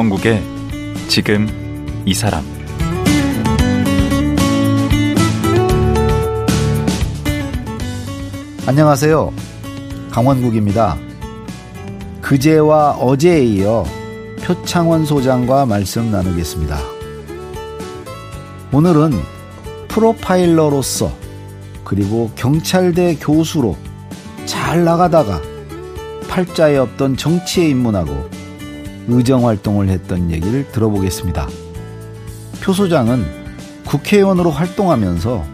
강원국의 지금 이 사람 안녕하세요. 강원국입니다. 그제와 어제에 이어 표창원 소장과 말씀 나누겠습니다. 오늘은 프로파일러로서 그리고 경찰대 교수로 잘 나가다가 팔자에 없던 정치에 입문하고 의정 활동을 했던 얘기를 들어보겠습니다. 표 소장은 국회의원으로 활동하면서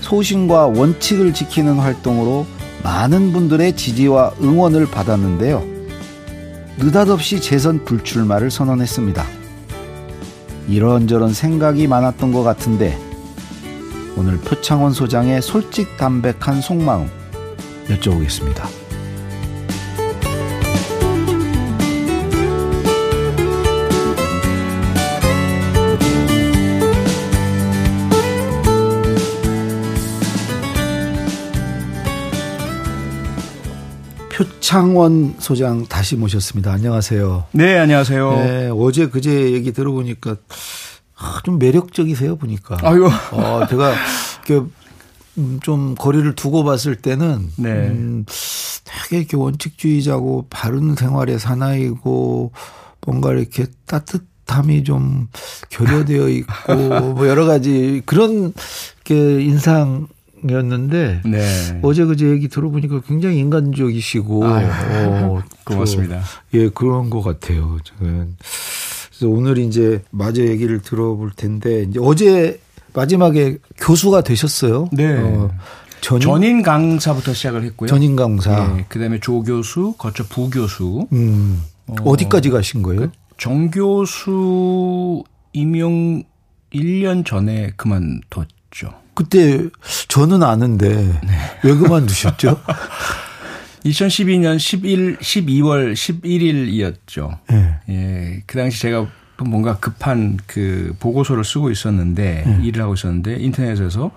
소신과 원칙을 지키는 활동으로 많은 분들의 지지와 응원을 받았는데요. 느닷없이 재선 불출마를 선언했습니다. 이런저런 생각이 많았던 것 같은데 오늘 표창원 소장의 솔직 담백한 속마음 여쭤보겠습니다. 표창원 소장 다시 모셨습니다. 안녕하세요. 네, 안녕하세요. 네, 어제 그제 얘기 들어보니까 아, 좀 매력적이세요 보니까. 아이고. 어, 제가 그, 음, 좀 거리를 두고 봤을 때는 네. 음, 되게 이렇게 원칙주의자고 바른 생활의 사나이고 뭔가 이렇게 따뜻함이 좀 결여되어 있고 뭐 여러 가지 그런 게 인상 이었는데 네. 어제 그제 얘기 들어보니까 굉장히 인간적이시고 아유, 어, 고맙습니다. 그, 예 그런 것 같아요. 저는 그래서 오늘 이제 마저 얘기를 들어볼 텐데 이제 어제 마지막에 교수가 되셨어요. 네. 어, 전인, 전인 강사부터 시작을 했고요. 전인 강사. 네, 그다음에 조 교수, 거쳐 부교수, 음. 어, 디까지 가신 거예요? 그 정 교수 임용 1년 전에 그만뒀죠. 그때 저는 아는데 네. 왜 그만두셨죠? 2012년 11, 12월 11일이었죠. 예. 예, 그 당시 제가 뭔가 급한 그 보고서를 쓰고 있었는데 네. 일을 하고 있었는데 인터넷에서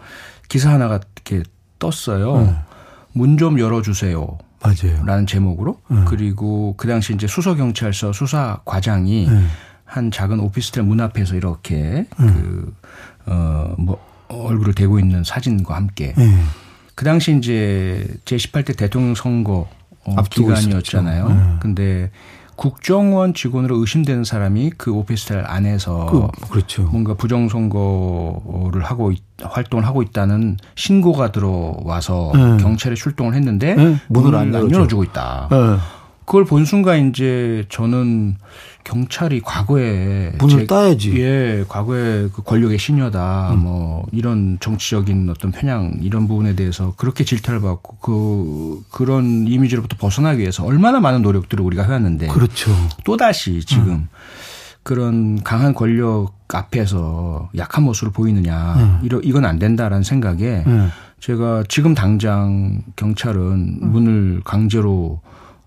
기사 하나가 이렇게 떴어요. 네. 문좀 열어주세요. 맞아요. 라는 제목으로 네. 그리고 그 당시 이제 수서경찰서 수사 과장이 네. 한 작은 오피스텔 문 앞에서 이렇게 그, 어, 뭐, 얼굴을 대고 있는 사진과 함께 예. 그 당시 이제 제 18대 대통령 선거 어, 앞두고 기간이었잖아요. 네. 근데 국정원 직원으로 의심되는 사람이 그 오피스텔 안에서 그, 그렇죠. 뭔가 부정 선거를 하고 있, 활동을 하고 있다는 신고가 들어와서 네. 경찰에 출동을 했는데 네, 문을 안 열어줘. 열어주고 있다. 예. 그걸 본 순간 이제 저는 경찰이 과거에 문을 제- 따야지. 예, 과거에 그 권력의 시녀다, 음. 뭐 이런 정치적인 어떤 편향 이런 부분에 대해서 그렇게 질타를 받고 그 그런 이미지로부터 벗어나기 위해서 얼마나 많은 노력들을 우리가 해왔는데 그렇죠. 또 다시 지금 그런 강한 권력 앞에서 약한 모습을 보이느냐, 이러 이건 안 된다라는 생각에 예. 제가 지금 당장 경찰은 문을 강제로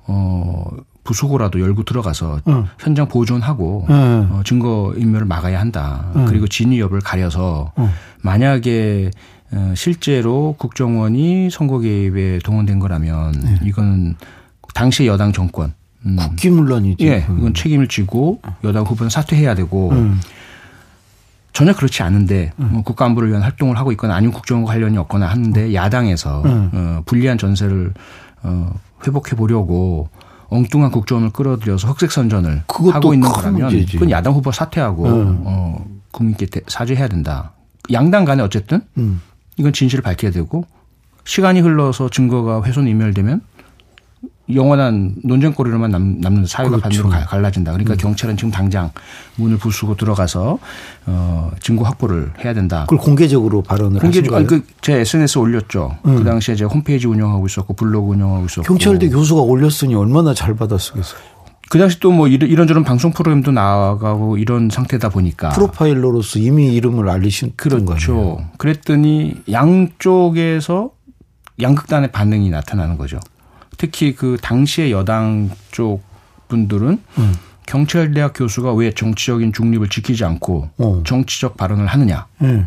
어 부수고라도 열고 들어가서 응. 현장 보존하고 예. 어, 증거 인멸을 막아야 한다. 응. 그리고 진위 여부를 가려서 응. 만약에 어, 실제로 국정원이 선거 개입에 동원된 거라면 이거는 당시 여당 정권 음, 국기문란이지. 예, 이건 책임을 지고 여당 후보는 사퇴해야 되고 음. 전혀 그렇지 않은데 뭐 국가 안보를 위한 활동을 하고 있거나 아니면 국정과 관련이 없거나 하는데 야당에서 음. 어, 불리한 전세를 어, 회복해 보려고 엉뚱한 국정원을 끌어들여서 흑색 선전을 하고 있는 큰 거라면 문제지. 그건 야당 후보 사퇴하고 음. 어, 국민께 대- 사죄해야 된다. 양당 간에 어쨌든 음. 이건 진실을 밝혀야 되고 시간이 흘러서 증거가 훼손 인멸되면 영원한 논쟁거리로만 남, 남는 사회가 그렇죠. 반대로 갈- 갈라진다. 그러니까 경찰은 지금 당장 문을 부수고 들어가서 어, 증거 확보를 해야 된다. 그걸 공개적으로 발언을 하신 공개적, 거예요? 그제 SNS 에 올렸죠. 그 당시에 제 홈페이지 운영하고 있었고 블로그 운영하고 있었고. 경찰대 교수가 올렸으니 얼마나 잘 받았겠어요. 그 당시 또 뭐 이런저런 방송 프로그램도 나가고 이런 상태다 보니까. 프로파일러로서 이미 이름을 알리신? 그렇죠. 그랬더니 양쪽에서 양극단의 반응이 나타나는 거죠. 특히 그 당시의 여당 쪽 분들은 음. 경찰대학 교수가 왜 정치적인 중립을 지키지 않고 어. 정치적 발언을 하느냐. 예.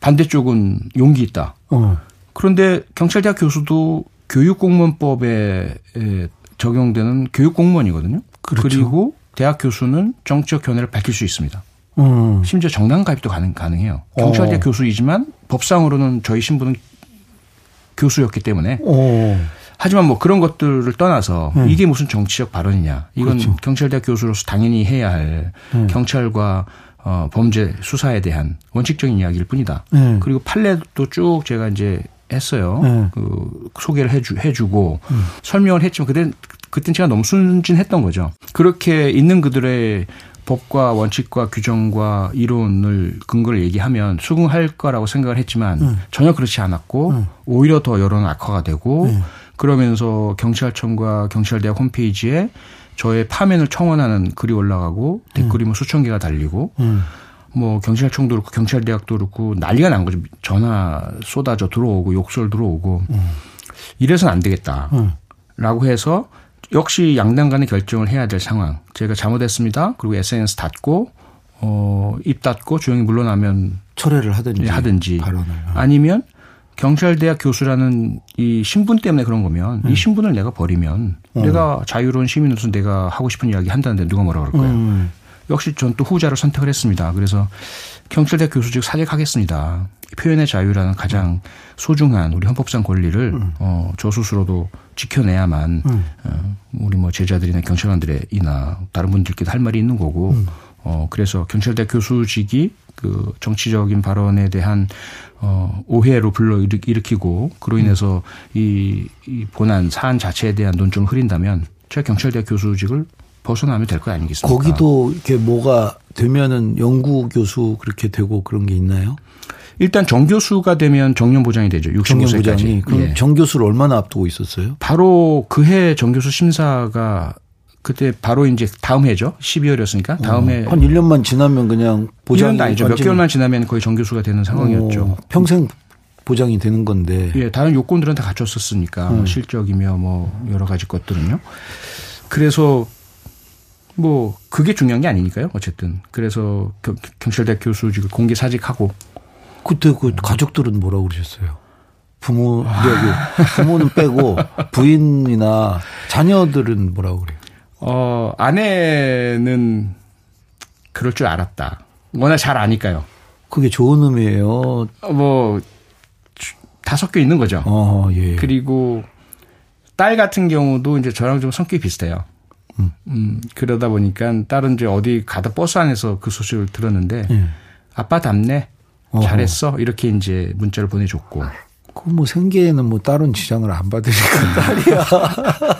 반대쪽은 용기 있다. 어. 그런데 경찰대학 교수도 교육공무원법에 에 적용되는 교육공무원이거든요. 그렇죠. 리고 대학 교수는 정치적 견해를 밝힐 수 있습니다. 음. 심지어 정당 가입도 가능, 가능해요. 경찰대 어. 교수이지만 법상으로는 저희 신분은 교수였기 때문에 어. 하지만 뭐 그런 것들을 떠나서 음. 이게 무슨 정치적 발언이냐. 이건 그렇죠. 경찰대학 교수로서 당연히 해야 할 음. 경찰과 어, 범죄 수사에 대한 원칙적인 이야기일 뿐이다. 네. 그리고 판례도 쭉 제가 이제 했어요. 네. 그 소개를 해주, 해주고 음. 설명을 했지만 그때 그땐 제가 너무 순진했던 거죠. 그렇게 있는 그들의 법과 원칙과 규정과 이론을 근거를 얘기하면 수긍할 거라고 생각을 했지만 음. 전혀 그렇지 않았고 음. 오히려 더 여론 악화가 되고 네. 그러면서 경찰청과 경찰대학 홈페이지에 저의 파면을 청원하는 글이 올라가고 댓글이 뭐 수천 개가 달리고 음. 뭐 경찰청도 그렇고 경찰대학도 그렇고 난리가 난 거죠. 전화 쏟아져 들어오고 욕설 들어오고 이래서는 안 되겠다라고 음. 해서 역시 양당 간의 결정을 해야 될 상황. 제가 잘못했습니다. 그리고 SNS 닫고 어, 입 닫고 조용히 물러나면 철회를 하든지. 예, 하든지 발언을. 아니면 경찰대학 교수라는 이 신분 때문에 그런 거면 음. 이 신분을 내가 버리면 내가 자유로운 시민으로서 내가 하고 싶은 이야기 한다는데 누가 뭐라 그럴 거예요. 음. 역시 전 또 후자를 선택을 했습니다. 그래서 경찰대 교수직 사직하겠습니다. 표현의 자유라는 가장 소중한 우리 헌법상 권리를 어, 저 스스로도 지켜내야만 음. 어, 우리 뭐 제자들이나 경찰관들이나 다른 분들께도 할 말이 있는 거고 어, 그래서 경찰대 교수직이 그 정치적인 발언에 대한 어, 오해로 불러 일으- 일으키고 그로 인해서 이, 이 본안 사안 자체에 대한 논점을 흐린다면 제가 경찰대 교수직을 벗어나면 될 거 아니겠습니까? 거기도 이렇게 뭐가 되면은 연구 교수 그렇게 되고 그런 게 있나요? 일단 정교수가 되면 정년 보장이 되죠. 65세까지. 정년부장이 그럼 예. 정 교수를 얼마나 앞두고 있었어요? 바로 그해 정교수 심사가 그때 바로 이제 다음 해죠. 12월이었으니까 다음 해한 1년만 지나면 그냥 보장이 1년도 아니죠. 몇 개월만 지나면 거의 정교수가 되는 상황이었죠. 어, 평생 보장이 되는 건데. 예, 다른 요건들은 다 갖췄었으니까 음. 뭐 실적이며 뭐 여러 가지 것들은요. 그래서 뭐 그게 중요한 게 아니니까요. 어쨌든 그래서 경- 경찰대 교수직을 공개 사직하고 그때 그 가족들은 뭐라고 그러셨어요? 부모, 여기 부모는 빼고 부인이나 자녀들은 뭐라고 그래요? 어 아내는 그럴 줄 알았다. 워낙 잘 아니까요. 그게 좋은 의미예요. 어, 뭐, 주- 다 섞여 있는 거죠. 어, 예. 그리고 딸 같은 경우도 이제 저랑 좀 성격이 비슷해요. 음. 그러다 보니까 딸은 이제 어디 가다 버스 안에서 그 소식을 들었는데 예. 아빠 답네. 잘했어. 이렇게 이제 문자를 보내줬고. 그뭐 생계에는 뭐 다른 지장을 안 받으니까 딸이야.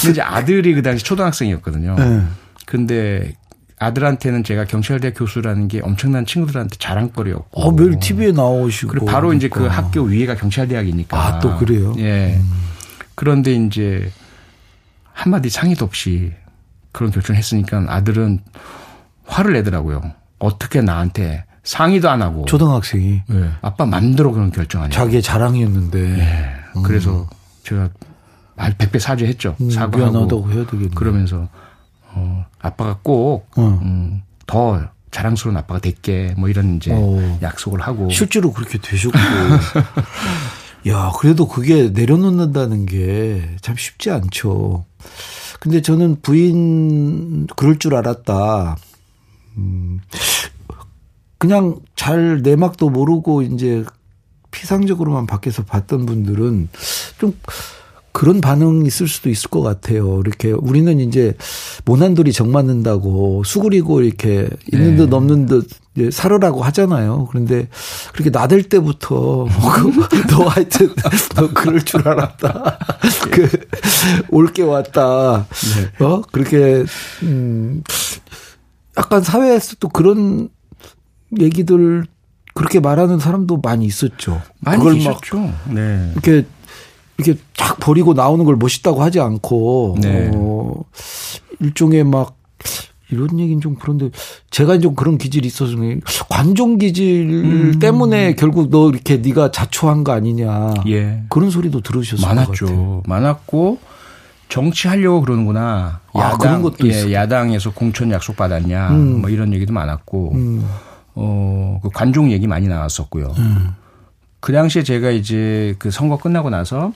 근데 이제 아들이 그 당시 초등학생이었거든요. 예. 근데 아들한테는 제가 경찰대 교수라는 게 엄청난 친구들한테 자랑거리였고. 어, 매일 TV에 나오시고. 그리고 바로 이제 그 그러니까. 학교 위에가 경찰대학이니까. 아, 또 그래요? 예. 그런데 이제 한마디 상의도 없이 그런 결정을 했으니까 아들은 화를 내더라고요. 어떻게 나한테 상의도 안 하고. 초등학생이 예. 아빠 맘대로 그런 결정하냐. 자기의 자랑이었는데 예. 그래서 제가 말 백배 사죄했죠. 음, 사과하고. 해야 되겠네. 그러면서 어, 아빠가 꼭 어. 음, 더 자랑스러운 아빠가 될게 뭐 이런 이제 어. 약속을 하고 실제로 그렇게 되셨고. 야, 그래도 그게 내려놓는다는 게 참 쉽지 않죠. 근데 저는 부인 그럴 줄 알았다. 음, 그냥 잘 내막도 모르고 이제 피상적으로만 밖에서 봤던 분들은 좀 그런 반응이 있을 수도 있을 것 같아요. 이렇게 우리는 이제 모난돌이 정 맞는다고 수그리고 이렇게 있는 듯 네. 없는 듯 이제 살으라고 하잖아요. 그런데 그렇게 나댈 때부터 너 하여튼 너 그럴 줄 알았다. 그 올게 왔다. 어 그렇게 음 약간 사회에서 또 그런 얘기들 그렇게 말하는 사람도 많이 있었죠. 많이 그걸 막 계셨죠. 네. 이렇게 이렇게 쫙 버리고 나오는 걸 멋있다고 하지 않고 네. 어, 일종의 막 이런 얘기는 좀 그런데 제가 좀 그런 기질이 있어서 관종 기질 음. 때문에 결국 너 이렇게 네가 자초한 거 아니냐 예. 그런 소리도 들으셨을 것 같아요. 많았죠. 많았고 정치하려고 그러는구나. 아, 야당, 그런 것도 예. 야당에서 공천 약속 받았냐. 음. 뭐 이런 얘기도 많았고, 음, 어, 그 관종 얘기 많이 나왔었고요. 음. 그 당시에 제가 이제 그 선거 끝나고 나서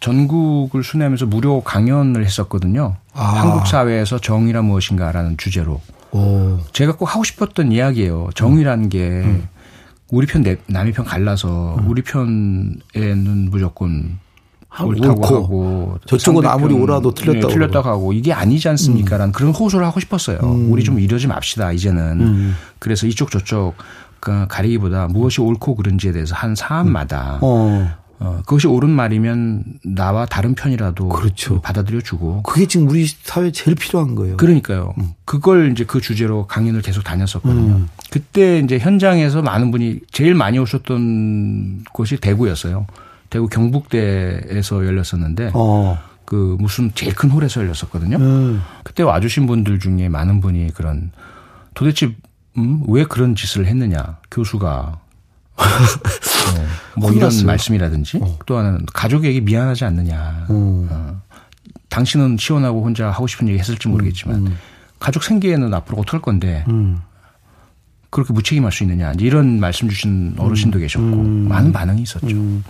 전국을 순회하면서 무료 강연을 했었거든요. 아. 한국 사회에서 정의란 무엇인가라는 주제로. 오. 제가 꼭 하고 싶었던 이야기예요. 정의라는 게 음. 우리 편 내- 남의 편 갈라서 우리 편에는 무조건 하- 옳다고 옳고 하고 저쪽은 상대편- 아무리 옳아도 틀렸다고 네, 틀렸다고 하고 이게 아니지 않습니까라는 그런 호소를 하고 싶었어요. 우리 좀 이러지 맙시다 이제는. 음. 그래서 이쪽 저쪽 그 가리기보다 무엇이 옳고 그른지에 대해서 한 사안마다 어. 어, 그것이 옳은 말이면 나와 다른 편이라도 그렇죠. 받아들여 주고 그게 지금 우리 사회에 제일 필요한 거예요. 그러니까요. 그걸 이제 그 주제로 강연을 계속 다녔었거든요. 음. 그때 이제 현장에서 많은 분이 제일 많이 오셨던 곳이 대구였어요. 대구 경북대에서 열렸었는데 어. 그 무슨 제일 큰 홀에서 열렸었거든요. 음. 그때 와주신 분들 중에 많은 분이 그런 도대체 음, 왜 그런 짓을 했느냐 교수가 네, 뭐 이런. 말씀이라든지 또 하나는 가족에게 미안하지 않느냐 음. 어, 당신은 시원하고 혼자 하고 싶은 얘기 했을지 모르겠지만 가족 생계에는 앞으로 어떡할 건데 음. 그렇게 무책임할 수 있느냐 이런 말씀 주신 어르신도 계셨고 많은 반응이 있었죠. 음.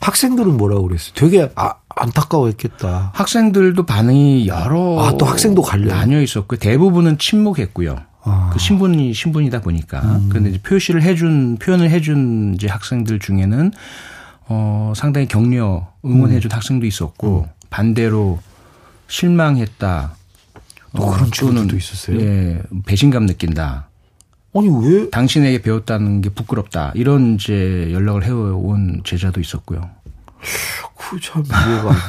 학생들은 뭐라고 그랬어요? 되게 아, 안타까워했겠다. 학생들도 반응이 여러 아, 또 학생도 갈려요? 나뉘어 있었고 대부분은 침묵했고요. 아. 그 신분이 신분이다 보니까 그런데 이제 표시를 해준 표현을 해준 이제 학생들 중에는 어 상당히 격려 응원해준 학생도 있었고 반대로 실망했다. 또 그런 친구들도 있었어요? 예, 배신감 느낀다. 아니 왜? 당신에게 배웠다는 게 부끄럽다. 이런 이제 연락을 해온 제자도 있었고요. 그참 이해가 안 돼.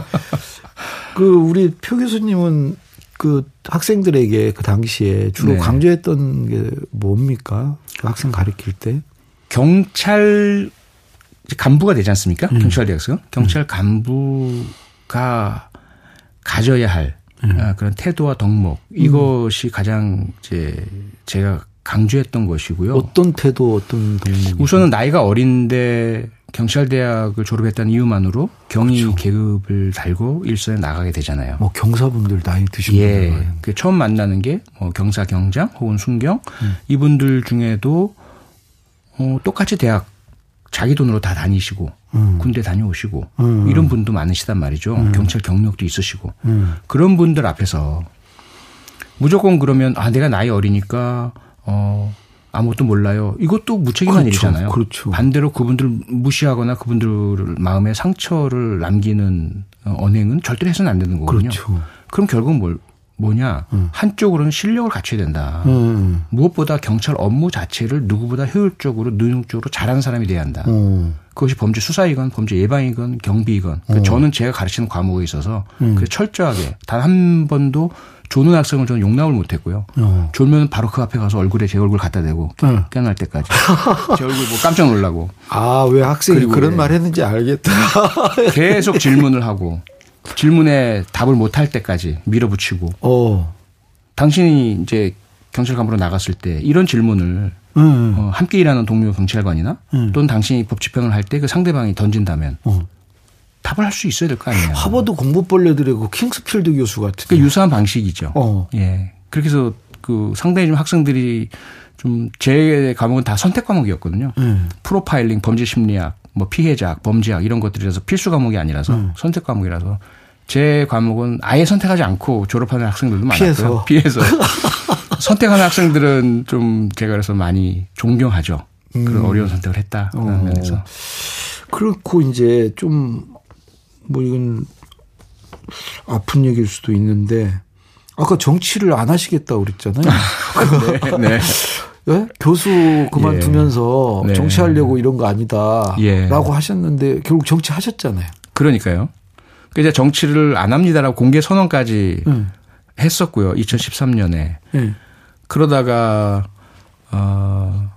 그 우리 표 교수님은 그 학생들에게 그 당시에 주로 네. 강조했던 게 뭡니까? 그 학생 가르칠 때? 경찰 간부가 되지 않습니까? 음. 경찰 대학생 경찰 간부가 가져야 할 음. 아, 그런 태도와 덕목 이것이 가장 이제 제가 강조했던 것이고요. 어떤 태도, 어떤 동물? 우선은 나이가 어린데 경찰대학을 졸업했다는 이유만으로 경위 그렇죠. 계급을 달고 일선에 나가게 되잖아요. 뭐 경사분들 나이 드신 예. 분들. 그 처음 만나는 게 뭐 경사 경장 혹은 순경 음. 이분들 중에도 어, 똑같이 대학 자기 돈으로 다 다니시고 음. 군대 다녀오시고 음. 이런 분도 많으시단 말이죠. 경찰 경력도 있으시고 음. 그런 분들 앞에서 무조건 그러면 아 내가 나이 어리니까 어 아무것도 몰라요. 이것도 무책임한 그렇죠. 일이잖아요. 그렇죠. 반대로 그분들 무시하거나 그분들 마음에 상처를 남기는 어, 언행은 절대로 해서는 안 되는 거거든요. 그렇죠. 그럼 결국은 뭘, 뭐냐 한쪽으로는 실력을 갖춰야 된다. 음. 무엇보다 경찰 업무 자체를 누구보다 효율적으로 능력적으로 잘하는 사람이 돼야 한다. 어. 그것이 범죄 수사이건 범죄 예방이건 경비이건 그 저는 제가 가르치는 과목에 있어서 그 철저하게 단 한 번도 조는 학생을 저는 용납을 못했고요. 어. 졸면 바로 그 앞에 가서 얼굴에 제 얼굴 갖다 대고 응. 깨어날 때까지 제 얼굴 보고 깜짝 놀라고 아, 왜 학생이 그런 예. 말 했는지 알겠다. 계속 질문을 하고 질문에 답을 못 할 때까지 밀어붙이고 어. 당신이 이제 경찰 간부로 나갔을 때 이런 질문을 음. 어, 함께 일하는 동료 경찰관이나 음. 또는 당신이 법 집행을 할 때 그 상대방이 던진다면 어. 답을 할 수 있어야 될 거 아니에요. 하버드 공부벌레들의 그 킹스필드 교수 같은. 그 유사한 방식이죠. 어. 예. 그렇게 해서 그 상당히 좀 학생들이 좀 제 과목은 다 선택 과목이었거든요. 음. 프로파일링, 범죄 심리학, 뭐 피해자학, 범죄학 이런 것들이라서 필수 과목이 아니라서 음. 선택 과목이라서 제 과목은 아예 선택하지 않고 졸업하는 학생들도 많았고요. 피해서. 피해서. 선택하는 학생들은 좀 제가 그래서 많이 존경하죠. 그런 어려운 선택을 했다. 그런 음. 어. 면에서. 그렇고 이제 좀 뭐 이건 아픈 얘기일 수도 있는데 아까 정치를 안 하시겠다고 그랬잖아요. 네. 예? 교수 그만두면서 네. 정치하려고 이런 거 아니다라고 예. 하셨는데 결국 정치 하셨잖아요. 그러니까요. 그 이제 정치를 안 합니다라고 공개 선언까지 응. 했었고요. 2013년에. 예. 그러다가 어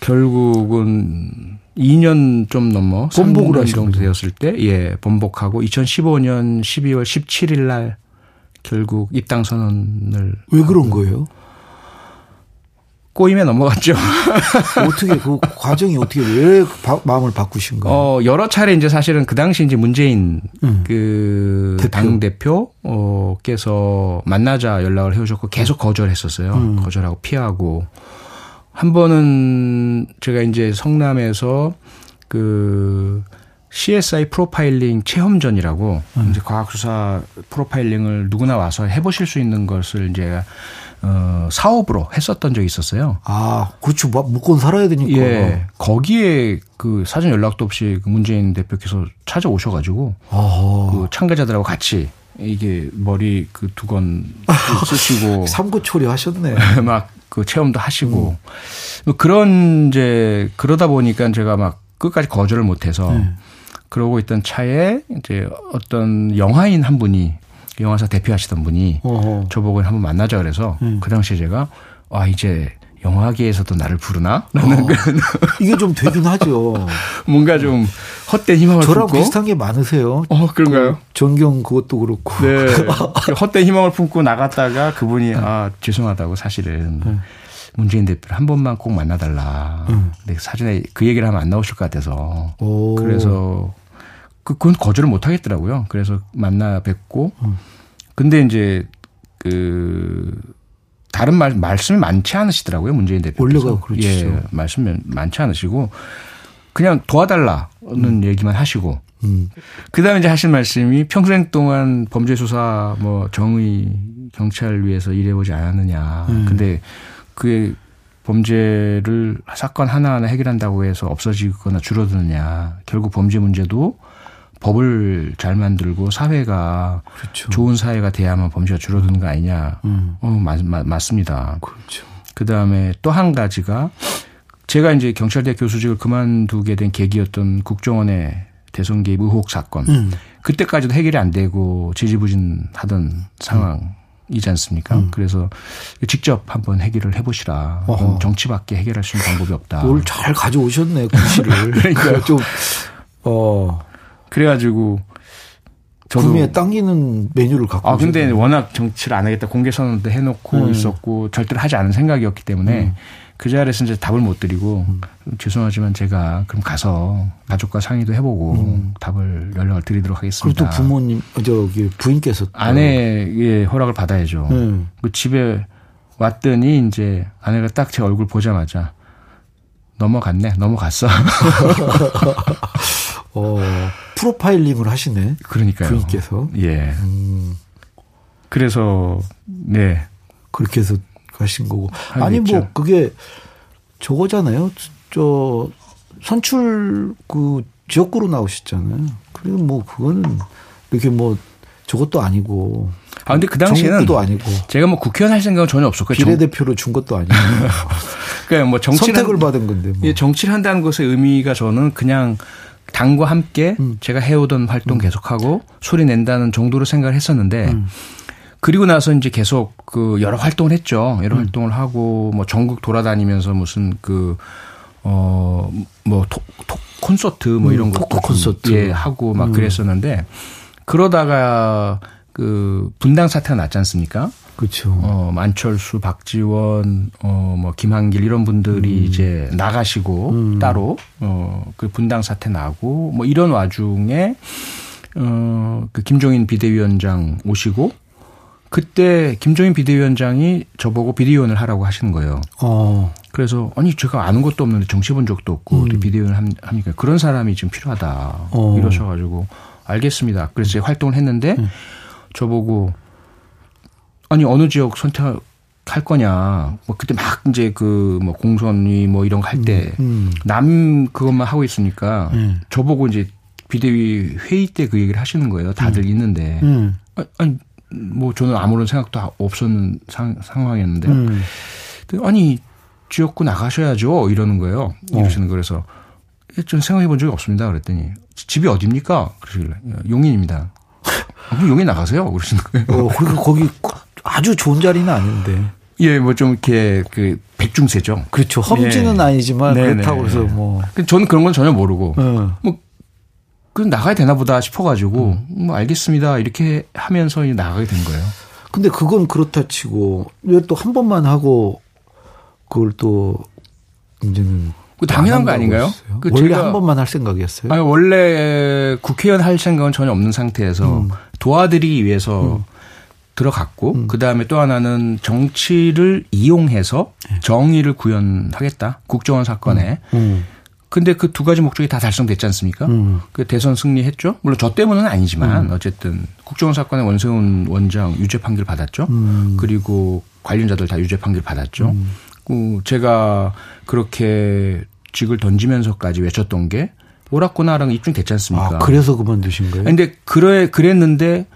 결국은 2년 좀 넘어 3년 하신 정도. 되었을 때 예, 번복하고 2015년 12월 17일 날 결국 입당 선언을 왜 그런 거예요? 꼬임에 넘어갔죠. 어떻게 그 과정이 어떻게 왜 바- 마음을 바꾸신 거예요? 어, 여러 차례 이제 사실은 그 당시 이제 문재인 음. 그 대표. 당 대표 어께서 만나자 연락을 해 오셨고 계속 거절했었어요. 음. 거절하고 피하고 한 번은 제가 이제 성남에서 그 CSI 프로파일링 체험전이라고 음. 이제 과학수사 프로파일링을 누구나 와서 해보실 수 있는 것을 이제 어, 사업으로 했었던 적이 있었어요. 아, 그렇죠. 묵건 살아야 되니까. 예. 거기에 그 사전 연락도 없이 그 문재인 대표께서 찾아오셔가지고. 그 참가자들하고 같이 이게 머리 그 두건 쓰시고 삼고초리 하셨네. 막 그 체험도 하시고 음. 뭐 그런 이제 그러다 보니까 제가 막 끝까지 거절을 못해서 네. 그러고 있던 차에 이제 어떤 영화인 한 분이 영화사 대표하시던 분이 어허. 저보고 한번 만나자 그래서 음. 그 당시에 제가 아 이제 영화계에서도 나를 부르나? 라는 어, 이게 좀 되긴 하죠. 뭔가 좀 헛된 희망을 저랑 품고 비슷한 게 많으세요. 어 그런가요? 그 전경 그것도 그렇고. 네. 그 헛된 희망을 품고 나갔다가 그분이 네. 아 죄송하다고 사실은 네. 문재인 대표를 한 번만 꼭 만나달라. 음. 근데 사전에 그 얘기를 하면 안 나오실 것 같아서. 오. 그래서 그, 그건 거절을 못 하겠더라고요. 그래서 만나 뵙고. 음. 근데 이제 그 다른 말 말씀이 많지 않으시더라고요. 문재인 대표께서. 원래가 그렇죠. 예, 말씀이 많지 않으시고 그냥 도와달라는 음. 얘기만 하시고. 음. 그다음에 이제 하신 말씀이 평생 동안 범죄 수사 뭐 정의 경찰 위해서 일해보지 않았느냐. 음. 근데 그게 범죄를 사건 하나하나 해결한다고 해서 없어지거나 줄어드느냐. 결국 범죄 문제도 법을 잘 만들고 사회가 그렇죠. 좋은 사회가 돼야만 범죄가 줄어드는 거 아니냐. 음. 어, 맞, 맞, 맞습니다. 그렇죠. 그 다음에 또 한 가지가 제가 이제 경찰대 교수직을 그만두게 된 계기였던 국정원의 대선 개입 의혹 사건. 음. 그때까지도 해결이 안 되고 지지부진하던 상황. 이지 않습니까? 음. 그래서 직접 한번 해결을 해보시라. 정치밖에 해결할 수 있는 방법이 없다. 뭘 잘 가져오셨네, 구실을. 그러니까 좀, 어. 그래가지고 저도 구미에 당기는 메뉴를 갖고 아 근데 오셨네요. 워낙 정치를 안 하겠다 공개 선언도 해놓고 음. 있었고 절대로 하지 않은 생각이었기 때문에 음. 그 자리에서 이제 답을 못 드리고 음. 죄송하지만 제가 그럼 가서 가족과 상의도 해보고 음. 답을 연락을 드리도록 하겠습니다. 그리고 또 부모님 저기 부인께서 아내의 허락을 받아야죠. 음. 그 집에 왔더니 이제 아내가 딱 제 얼굴 보자마자 넘어갔네, 넘어갔어. 어, 프로파일링을 하시네. 그러니까요. 부인께서. 예. 음. 그래서 네 그렇게 해서 가신 거고. 아니 뭐 그게 저거잖아요. 저 선출 그 지역구로 나오셨잖아요. 그리고 뭐 그거는 이렇게 뭐 저것도 아니고. 아 근데 그 당시에는 도 아니고 제가 뭐 국회의원 할 생각은 전혀 없었고 비례대표로 준 것도 아니고. 그러니까 뭐 정치를 선택을 받은 건데. 뭐. 예, 정치를 한다는 것의 의미가 저는 그냥 당과 함께 음. 제가 해오던 활동 음. 계속하고 소리 낸다는 정도로 생각을 했었는데 음. 그리고 나서 이제 계속 그 여러 활동을 했죠. 여러 음. 활동을 하고 뭐 전국 돌아다니면서 무슨 그 어뭐 콘서트 뭐 이런 것도 콘서트 예 하고 막 음. 그랬었는데 그러다가 그 분당 사태가 났지 않습니까? 그렇죠. 어, 만철수, 박지원, 어, 뭐 김한길 이런 분들이 음. 이제 나가시고 음. 따로 어, 그 분당 사태 나고 뭐 이런 와중에 어, 그 김종인 비대위원장 오시고 그때 김종인 비대위원장이 저보고 비대위원을 하라고 하시는 거예요. 어. 그래서 아니 제가 아는 것도 없는데 정치 본 적도 없고 음. 비대위원 합니까? 그런 사람이 지금 필요하다. 어. 이러셔가지고 알겠습니다. 그래서 제가 활동을 했는데 음. 저보고 아니 어느 지역 선택할 거냐. 뭐 그때 막 이제 그 뭐 공선위 뭐 이런 거 할 때남 음, 음. 그것만 하고 있으니까 음. 저보고 이제 비대위 회의 때 그 얘기를 하시는 거예요. 다들 음. 있는데 음. 아, 아니 뭐 저는 아무런 생각도 없었는 상, 상황이었는데 음. 아니 지역구 나가셔야죠 이러는 거예요. 이러시는 거 그래서 좀 생각해 본 적이 없습니다. 그랬더니 집이 어딥니까? 그러시길래 용인입니다. 아, 용인 나가세요. 그러시는 거예요. 어, 그리고 거기 아주 좋은 자리는 아닌데. 예, 뭐 좀 이렇게 그 백중세죠. 그렇죠. 험지는 예. 아니지만 네네. 그렇다고 해서 뭐. 저는 그런 건 전혀 모르고 네. 뭐. 그 나가야 되나 보다 싶어가지고 음. 뭐 알겠습니다 이렇게 하면서 나가게 된 거예요. 근데 그건 그렇다 치고 왜 또 한 번만 하고 그걸 또 이제는 그 당연한 거 아닌가요? 그 원래 한 번만 할 생각이었어요? 아니 원래 국회의원 할 생각은 전혀 없는 상태에서 음. 도와드리기 위해서 음. 들어갔고 음. 그 다음에 또 하나는 정치를 이용해서 네. 정의를 구현하겠다 국정원 사건에 음. 음. 근데 그 두 가지 목적이 다 달성됐지 않습니까? 음. 그 대선 승리했죠. 물론 저 때문은 아니지만 음. 어쨌든 국정원 사건의 원세훈 원장 유죄 판결 받았죠. 음. 그리고 관련자들 다 유죄 판결 받았죠. 그 제가 그렇게 직을 던지면서까지 외쳤던 게 옳았구나라는 입증됐지 않습니까? 아, 그래서 그만두신 거예요? 근데 그래 그랬는데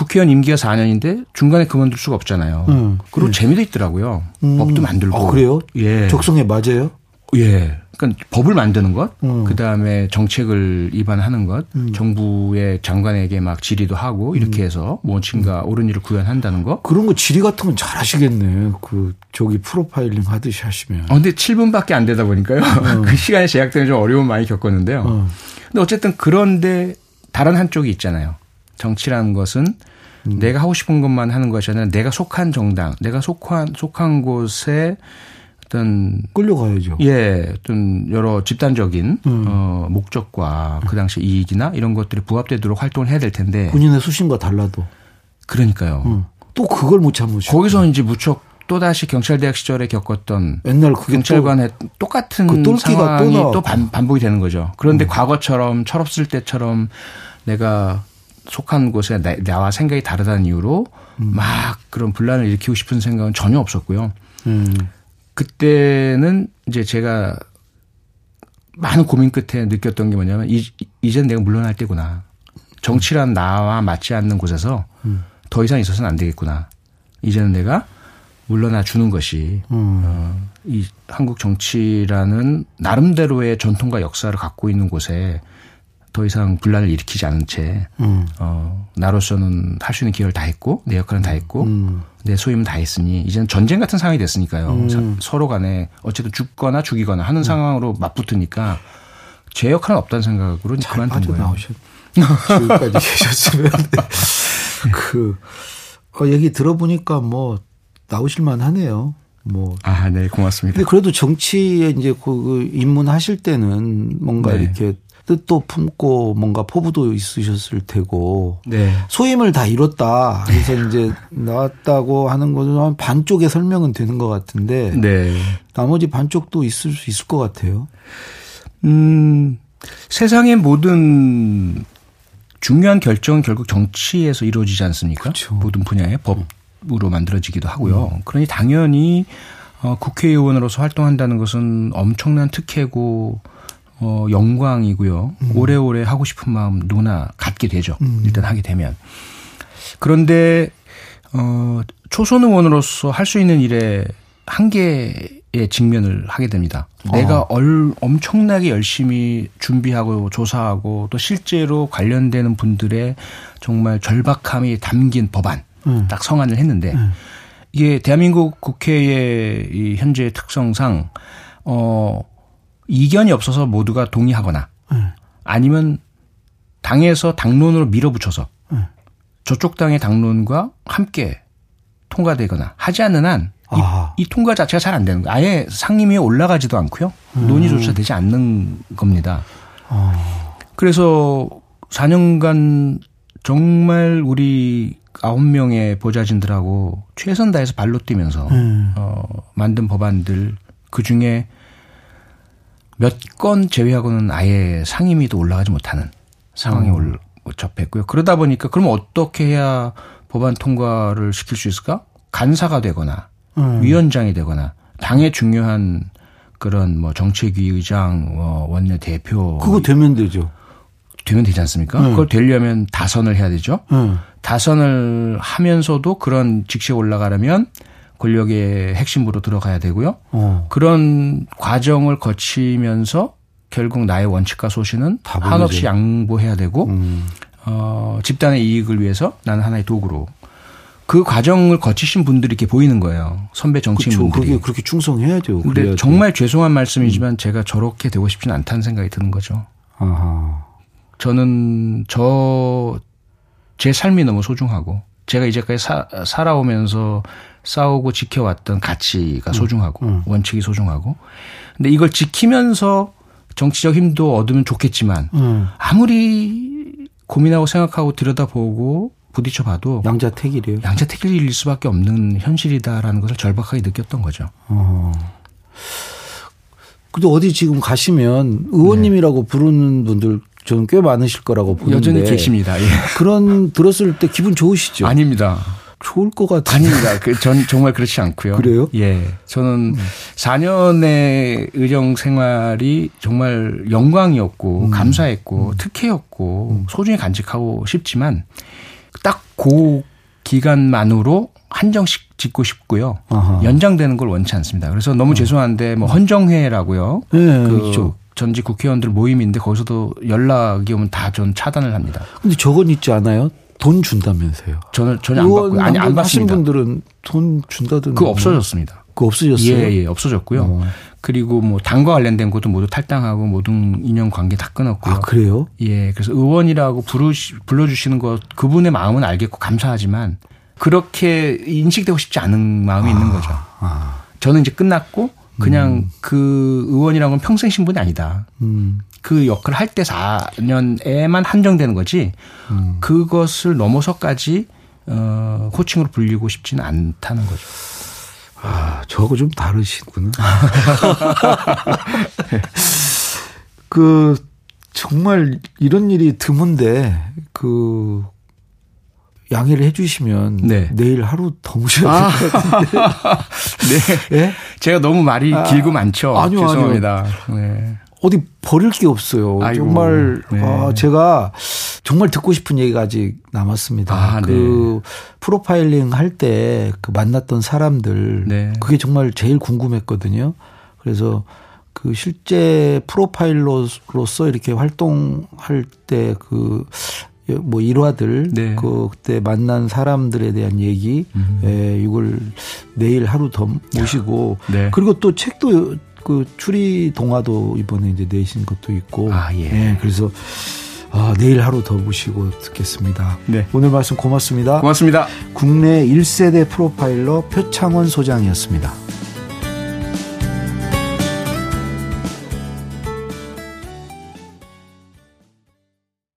국회의원 임기가 4년인데 중간에 그만둘 수가 없잖아요. 음. 그리고 재미도 있더라고요. 음. 법도 만들고. 아, 그래요? 예. 적성에 맞아요? 예. 그러니까 법을 만드는 것, 음. 그 다음에 정책을 위반하는 것, 정부의 장관에게 막 질의도 하고 이렇게 해서 무엇인가 옳은 일을 구현한다는 거. 그런 거 질의 같은 건 잘하시겠네. 그 저기 프로파일링 하듯이 하시면. 어, 근데 7분밖에 안 되다 보니까요. 그 시간에 제약 때문에 좀 어려움 많이 겪었는데요. 어. 근데 어쨌든 그런데 다른 한쪽이 있잖아요. 정치라는 것은 음. 내가 하고 싶은 것만 하는 것이 아니라 내가 속한 정당, 내가 속한 속한 곳에 어떤 끌려가야죠. 예, 어떤 여러 집단적인 음. 어 목적과 그 당시 이익이나 이런 것들이 부합되도록 활동을 해야 될 텐데 본인의 수신과 달라도. 그러니까요. 음. 또 그걸 못 참으시고. 거기서 이제 무척 또 다시 경찰대학 시절에 겪었던 옛날 또 경찰관의 똑같은 그또 상황이 나왔고. 또 반, 반복이 되는 거죠. 그런데 과거처럼 철없을 때처럼 내가 속한 곳에 나, 나와 생각이 다르다는 이유로 막 그런 분란을 일으키고 싶은 생각은 전혀 없었고요. 음. 그때는 이제 제가 많은 고민 끝에 느꼈던 게 뭐냐면 이, 이젠 내가 물러날 때구나. 정치란 나와 맞지 않는 곳에서 더 이상 있어서는 안 되겠구나. 이제는 내가 물러나 주는 것이 음. 어, 이 한국 정치라는 나름대로의 전통과 역사를 갖고 있는 곳에 더 이상 분란을 일으키지 않은 채 음. 어, 나로서는 할 수 있는 기회를 다 했고 내 역할은 다 했고 음. 내 소임은 다 했으니 이제는 전쟁 같은 상황이 됐으니까요. 음. 사- 서로 간에 어쨌든 죽거나 죽이거나 하는 상황으로 맞붙으니까 제 역할은 없다는 생각으로 이제 잘 그만둔 거예요. 빠져나오셨. 지금까지 계셨으면 그 어, 얘기 들어보니까 뭐 나오실만 하네요. 뭐 아, 네, 고맙습니다. 근데 그래도 정치에 이제 그, 그 입문하실 때는 뭔가 네. 이렇게 뜻도 품고 뭔가 포부도 있으셨을 테고 네. 소임을 다 이뤘다. 그래서 이제 나왔다고 하는 것은 한 반쪽의 설명은 되는 것 같은데 네. 나머지 반쪽도 있을 수 있을 것 같아요. 음, 세상의 모든 중요한 결정은 결국 정치에서 이루어지지 않습니까? 그렇죠. 모든 분야의 법으로 만들어지기도 하고요. 그러니 당연히 어, 국회의원으로서 활동한다는 것은 엄청난 특혜고 어, 영광이고요. 오래오래 하고 싶은 마음 누구나 갖게 되죠. 일단 하게 되면. 그런데 어, 초선 의원으로서 할 수 있는 일에 한계에 직면을 하게 됩니다. 내가 얼, 엄청나게 열심히 준비하고 조사하고 또 실제로 관련되는 분들의 정말 절박함이 담긴 법안 음. 딱 성안을 했는데 이게 대한민국 국회의 이 현재의 특성상 어 이견이 없어서 모두가 동의하거나 음. 아니면 당에서 당론으로 밀어붙여서 음. 저쪽 당의 당론과 함께 통과되거나 하지 않는 한 이, 아. 이 통과 자체가 잘 안 되는 거예요. 아예 상임위에 올라가지도 않고요. 논의조차 되지 않는 겁니다. 어. 그래서 4년간 정말 우리 아홉 명의 보좌진들하고 최선 다해서 발로 뛰면서 음. 어, 만든 법안들 그 중에 몇 건 제외하고는 아예 상임위도 올라가지 못하는 상황에 올 접했고요. 그러다 보니까 그럼 어떻게 해야 법안 통과를 시킬 수 있을까? 간사가 되거나 음. 위원장이 되거나 당의 중요한 그런 뭐 정책위 의장, 어, 원내 대표 그거 되면 되죠. 되면 되지 않습니까? 음. 그걸 되려면 다선을 해야 되죠. 음. 다선을 하면서도 그런 직책에 올라가려면 권력의 핵심부로 들어가야 되고요. 어. 그런 과정을 거치면서 결국 나의 원칙과 소신은 다 한없이. 양보해야 되고 음. 어, 집단의 이익을 위해서 나는 하나의 도구로 그 과정을 거치신 분들이 이렇게 보이는 거예요. 선배. 정치인분들이. 그게 그렇게 충성해야죠. 근데 그래야지. 정말 죄송한 말씀이지만 제가 저렇게 되고 싶지는 않다는 생각이 드는 거죠. 아하. 저는 저 제 삶이 너무 소중하고 제가 이제까지 사, 살아오면서 싸우고 지켜왔던 가치가 소중하고 음. 원칙이 소중하고 근데 이걸 지키면서 정치적 힘도 얻으면 좋겠지만 음. 아무리 고민하고 생각하고 들여다보고 부딪혀 봐도 양자택일이에요. 양자택일일 수밖에 없는 현실이다라는 것을 절박하게 느꼈던 거죠. 어. 근데 어디 지금 가시면 의원님이라고 네. 부르는 분들 저는 꽤 많으실 거라고 보는데 여전히 계십니다. 예. 그런 들었을 때 기분 좋으시죠? 아닙니다. 좋을 것 같아요. 아닙니다. 그, 전 정말 그렇지 않고요. 그래요? 예. 저는 음. 4년의 의정 생활이 정말 영광이었고, 음. 감사했고, 음. 특혜였고, 음. 소중히 간직하고 싶지만, 딱 그 기간만으로 한정식 짓고 싶고요. 아하. 연장되는 걸 원치 않습니다. 그래서 너무 어. 죄송한데, 뭐, 헌정회라고요. 네, 그 그렇죠. 전직 국회의원들 모임인데 거기서도 연락이 오면 다 전 차단을 합니다. 근데 저건 있지 않아요? 돈 준다면서요. 저는 전혀 안 받고 아니 안 받습니다. 분들은 돈 준다든 그 없어졌습니다. 그 없어졌어요. 예, 예, 없어졌고요. 어. 그리고 뭐 당과 관련된 것도 모두 탈당하고 모든 인연 관계 다 끊었고요. 아, 그래요? 예. 그래서 의원이라고 부르시, 불러 주시는 것 그분의 마음은 알겠고 감사하지만 그렇게 인식되고 싶지 않은 마음이 아, 있는 거죠. 아. 저는 이제 끝났고 그냥 음. 그 의원이라는 건 평생 신분이 아니다. 음. 그 역할을 할 때 4년에만 한정되는 거지 음. 그것을 넘어서까지 어, 호칭으로 불리고 싶지는 않다는 거죠. 아, 저하고 좀 다르시구나. 그, 정말 이런 일이 드문데, 그, 양해를 해주시면 네. 내일 하루 더 모셔야 아. 될것 같은데. 네. 네. 제가 너무 말이 아. 길고 많죠. 아니요, 죄송합니다. 아니요. 네. 어디 버릴 게 없어요. 아이고, 정말 네. 아, 제가 정말 듣고 싶은 얘기가 아직 남았습니다. 아, 그 네. 프로파일링 할 때 그 만났던 사람들 네. 그게 정말 제일 궁금했거든요. 그래서 그 실제 프로파일러로서 이렇게 활동할 때 그 뭐 일화들 네. 그 그때 만난 사람들에 대한 얘기 음. 예, 이걸 내일 하루 더 모시고 네. 그리고 또 책도 그 추리 동화도 이번에 이제 내신 것도 있고. 아, 예. 네, 그래서 아, 내일 하루 더 모시고 듣겠습니다. 네. 오늘 말씀 고맙습니다. 고맙습니다. 국내 1세대 프로파일러 표창원 소장이었습니다.